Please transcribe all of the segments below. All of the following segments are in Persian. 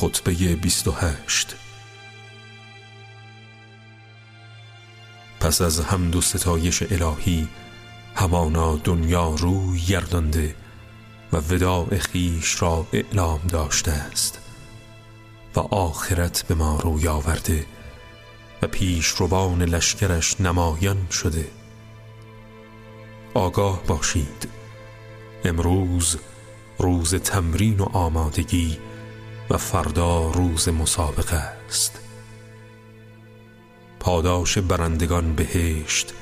خطبه 28 پس از حمد و ستایش الهی همانا دنیا روی گردانده و وداع خیش را اعلام داشته است و آخرت به ما روی آورده و پیشروان لشکرش نمایان شده. آگاه باشید. امروز روز تمرین و آمادگی و فردا روز مسابقه است پاداش برندگان بهشت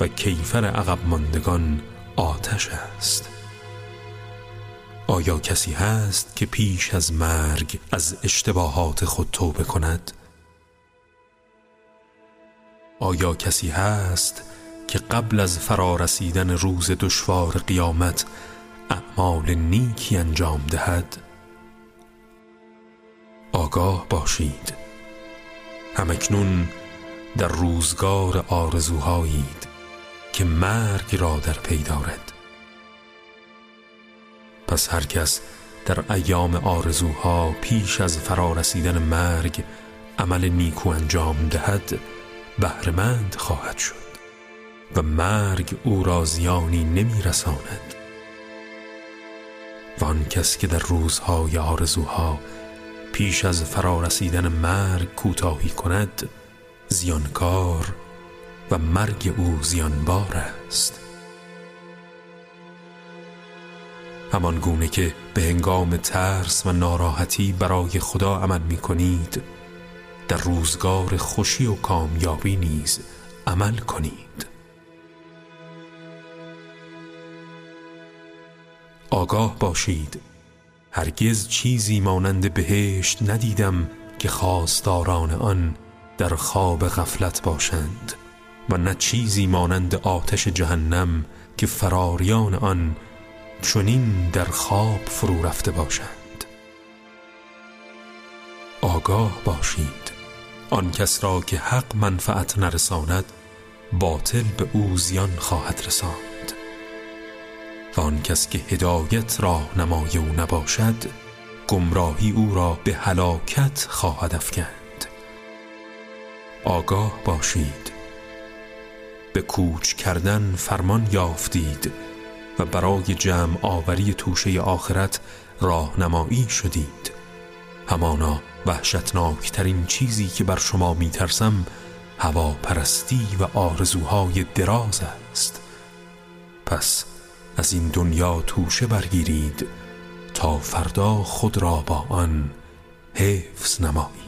و کیفر عقب ماندگان آتش است آیا کسی هست که پیش از مرگ از اشتباهات خود توبه کند؟ آیا کسی هست که قبل از فرارسیدن روز دشوار قیامت اعمال نیکی انجام دهد؟ آگاه باشید. همکنون در روزگار آرزوهایید که مرگ را در پی دارد. پس هر کس در ایام آرزوها پیش از فرارسیدن مرگ عمل نیکو انجام دهد بهرهمند خواهد شد و مرگ او را زیانی نمی رساند و آن کس که در روزهای آرزوها پیش از فرارسیدن مرگ کوتاهی کند زیانکار و مرگ او زیانبار است. همان گونه که به هنگام ترس و ناراحتی برای خدا عمل می کنید در روزگار خوشی و کامیابی نیز عمل کنید. آگاه باشید. هرگز چیزی مانند بهشت ندیدم که خواستاران آن در خواب غفلت باشند و نه چیزی مانند آتش جهنم که فراریان آن چنین در خواب فرو رفته باشند. آگاه باشید. آن کس را که حق منفعت نرساند باطل به او زیان خواهد رساند. و آن کس که هدایت را نمای او نباشد گمراهی او را به هلاکت خواهد افکند. آگاه باشید. به کوچ کردن فرمان یافتید و برای جمع آوری توشه آخرت راهنمایی شدید. همانا وحشتناکترین چیزی که بر شما میترسم هوا پرستی و آرزوهای دراز است. پس از این دنیا توشه برگیرید تا فردا خود را با آن حفظ نمایید.